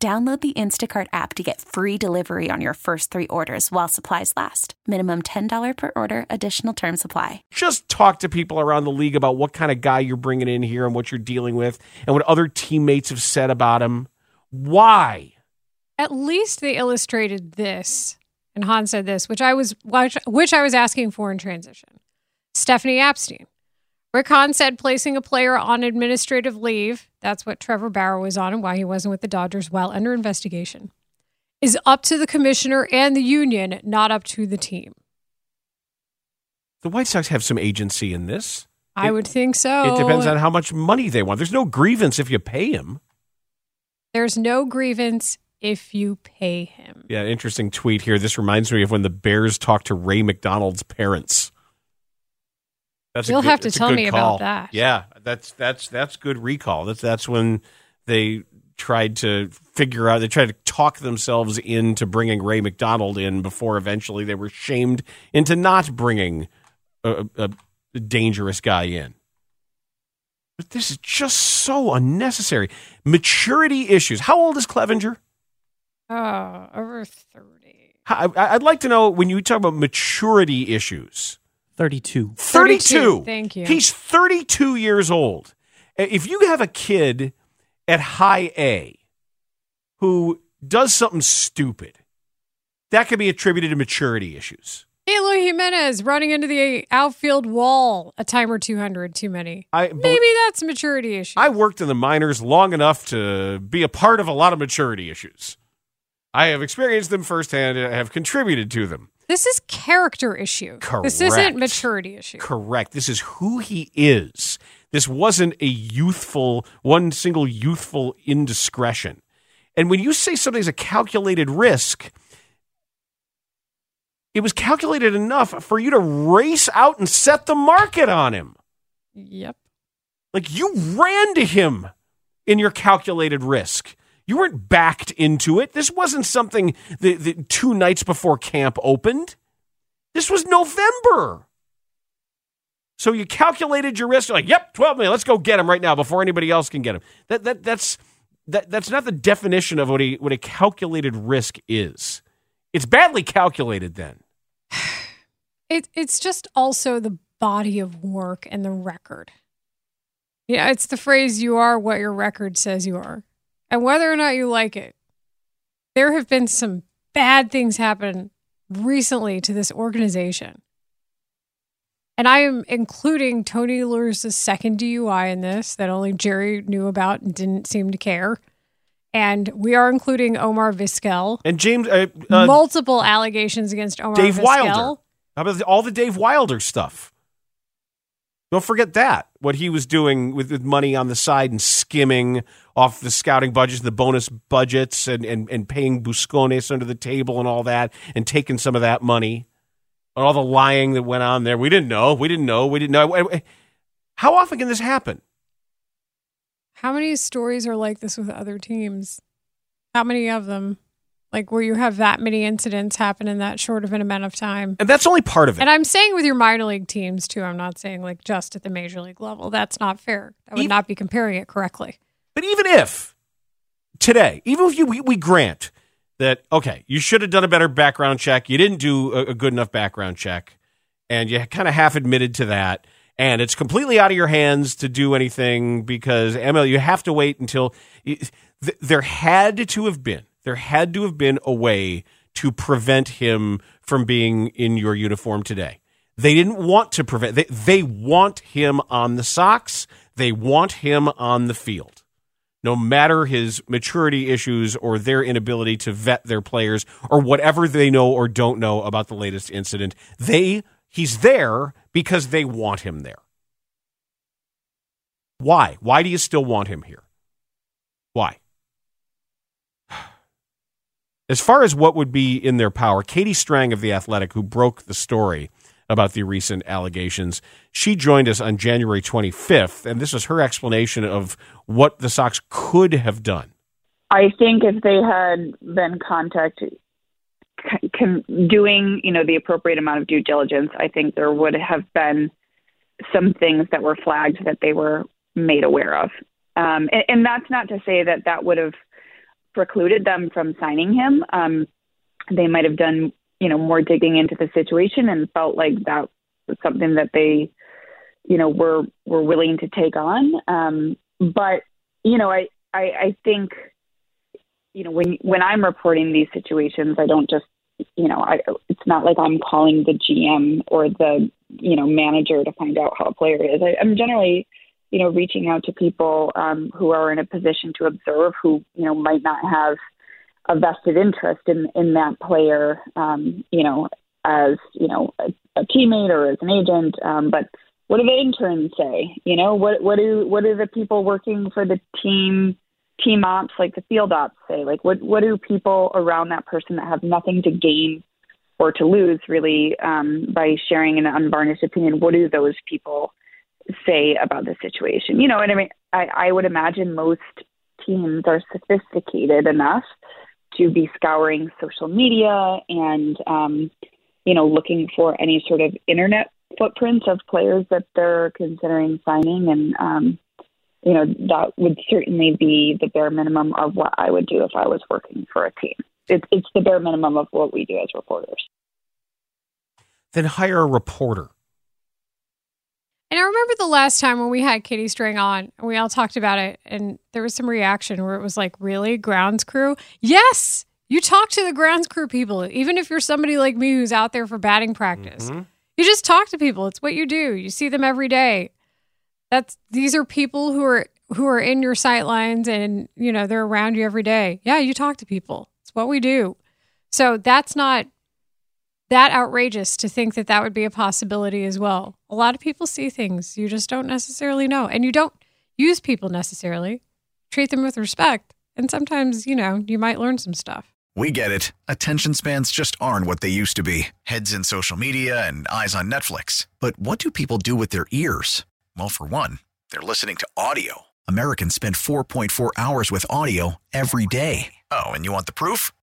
Download the Instacart app to get free delivery on your first three orders while supplies last. Minimum $10 per order, additional term supply. Just talk to people around the league about what kind of guy you're bringing in here and what you're dealing with and what other teammates have said about him. Why? At least they illustrated this, and Hahn said this, which I was which, which I was asking for in transition. Stephanie Apstein. Rick Hahn said placing a player on administrative leave, that's what Trevor Bauer was on and why he wasn't with the Dodgers while under investigation, is up to the commissioner and the union, not up to the team. The White Sox have some agency in this. I It- would think so. It depends on how much money they want. There's no grievance if you pay him. There's no grievance if you pay him. Yeah, interesting tweet here. This reminds me of when the Bears talked to Ray McDonald's parents. That's You'll good- have to tell me call. about that. Yeah, that's that's that's good recall. That's that's when they tried to figure out. They tried to talk themselves into bringing Ray McDonald in before eventually they were shamed into not bringing a, a, dangerous guy in. But this is just so unnecessary. Maturity issues. How old is Clevinger? Oh, over 30. I- I'd like to know when you talk about maturity issues. 32. 32. Thank you. He's 32 years old. Uh, if you have a kid at high A who does something stupid, that could be attributed to maturity issues. Eloy Jimenez running into the outfield wall a time or 200 too many. I Maybe that's maturity issue. I worked in the minors long enough to be a part of a lot of maturity issues. I have experienced them firsthand and I have contributed to them. This is character issue. This isn't maturity issue. Correct. This is who he is. This wasn't a youthful, one single youthful indiscretion. And when you say something's a calculated risk, it was calculated enough for you to race out and set the market on him. Yep. Like you ran to him in your calculated risk. You weren't backed into it. This wasn't something that two nights before camp opened. This was November. So you calculated your risk. You're like, yep, 12 million. Let's go get him right now before anybody else can get him. That, that, that's, that, that's not the definition of what a, what a calculated risk is. It's badly calculated then. It, it's just also the body of work and the record. Yeah, it's the phrase you are what your record says you are. And whether or not you like it, there have been some bad things happen recently to this organization. And I am including Tony La Russa's second DUI in this that only Jerry knew about and didn't seem to care. And we are including Omar Vizquel. And James, uh, uh, Multiple allegations against Omar Dave Vizquel. Wilder. How about all the Dave Wilder stuff? Don't forget that. What he was doing with, with money on the side and skimming off the scouting budgets, the bonus budgets, and, and, and paying Buscones under the table and all that, and taking some of that money. And all the lying that went on there. We didn't know. We didn't know. We didn't know. Eh, eh, how often can this happen? How many stories are like this with other teams? How many of them? Like where you have that many incidents happen in that short of an amount of time. And that's only part of it. And I'm saying with your minor league teams too. I'm not saying like just at the major league level. That's not fair. I would Even- not be comparing it correctly. But even if today, even if you we, we grant that okay, you should have done a better background check, you didn't do a, a good enough background check, and you kind of half admitted to that, and it's completely out of your hands to do anything because ML, you have to wait until th- there had to have been there had to have been a way to prevent him from being in your uniform today. They didn't want to prevent. They, they want him on the Sox. They want him on the field no matter his maturity issues or their inability to vet their players or whatever they know or don't know about the latest incident, they he's there because they want him there. Why? Why do you still want him here? Why? As far as what would be in their power, Katie Strang of The Athletic, who broke the story about the recent allegations, she joined us on January 25th, and this is her explanation of what the Sox could have done. I think if they had been contacted, doing you know the appropriate amount of due diligence, I think there would have been some things that were flagged that they were made aware of. Um, and, and, that's not to say that that would have precluded them from signing him. Um, they might have done, you know, more digging into the situation and felt like that was something that they, you know, were were willing to take on. Um, but you know, I, I I think, you know, when when I'm reporting these situations, I don't just, you know, I it's not like I'm calling the GM or the you know manager to find out how a player is. I, I'm generally you know, reaching out to people um, who are in a position to observe, who you know might not have a vested interest in in that player, um, you know, as you know a, a teammate or as an agent. Um, but what do the interns say? You know, what what do what do the people working for the team team ops like the field ops say? Like what what do people around that person that have nothing to gain or to lose really um, by sharing an unvarnished opinion? What do those people say about the situation. You know, and I mean, I, I would imagine most teams are sophisticated enough to be scouring social media and, um, you know, looking for any sort of internet footprints of players that they're considering signing. And, um, you know, that would certainly be the bare minimum of what I would do if I was working for a team. It, it's the bare minimum of what we do as reporters. Then hire a reporter and I remember the last time when we had Katie Strang on and we all talked about it, and there was some reaction where it was like, Really? Grounds crew? Yes, you talk to the grounds crew people. Even if you're somebody like me who's out there for batting practice, mm-hmm. you just talk to people. It's what you do. You see them every day. That's these are people who are who are in your sight lines and you know they're around you every day. Yeah, you talk to people. It's what we do. So that's not that outrageous to think that that would be a possibility as well. A lot of people see things you just don't necessarily know, and you don't use people necessarily. Treat them with respect, and sometimes, you know, you might learn some stuff. We get it. Attention spans just aren't what they used to be heads in social media and eyes on Netflix. But what do people do with their ears? Well, for one, they're listening to audio. Americans spend 4.4 hours with audio every day. Oh, and you want the proof?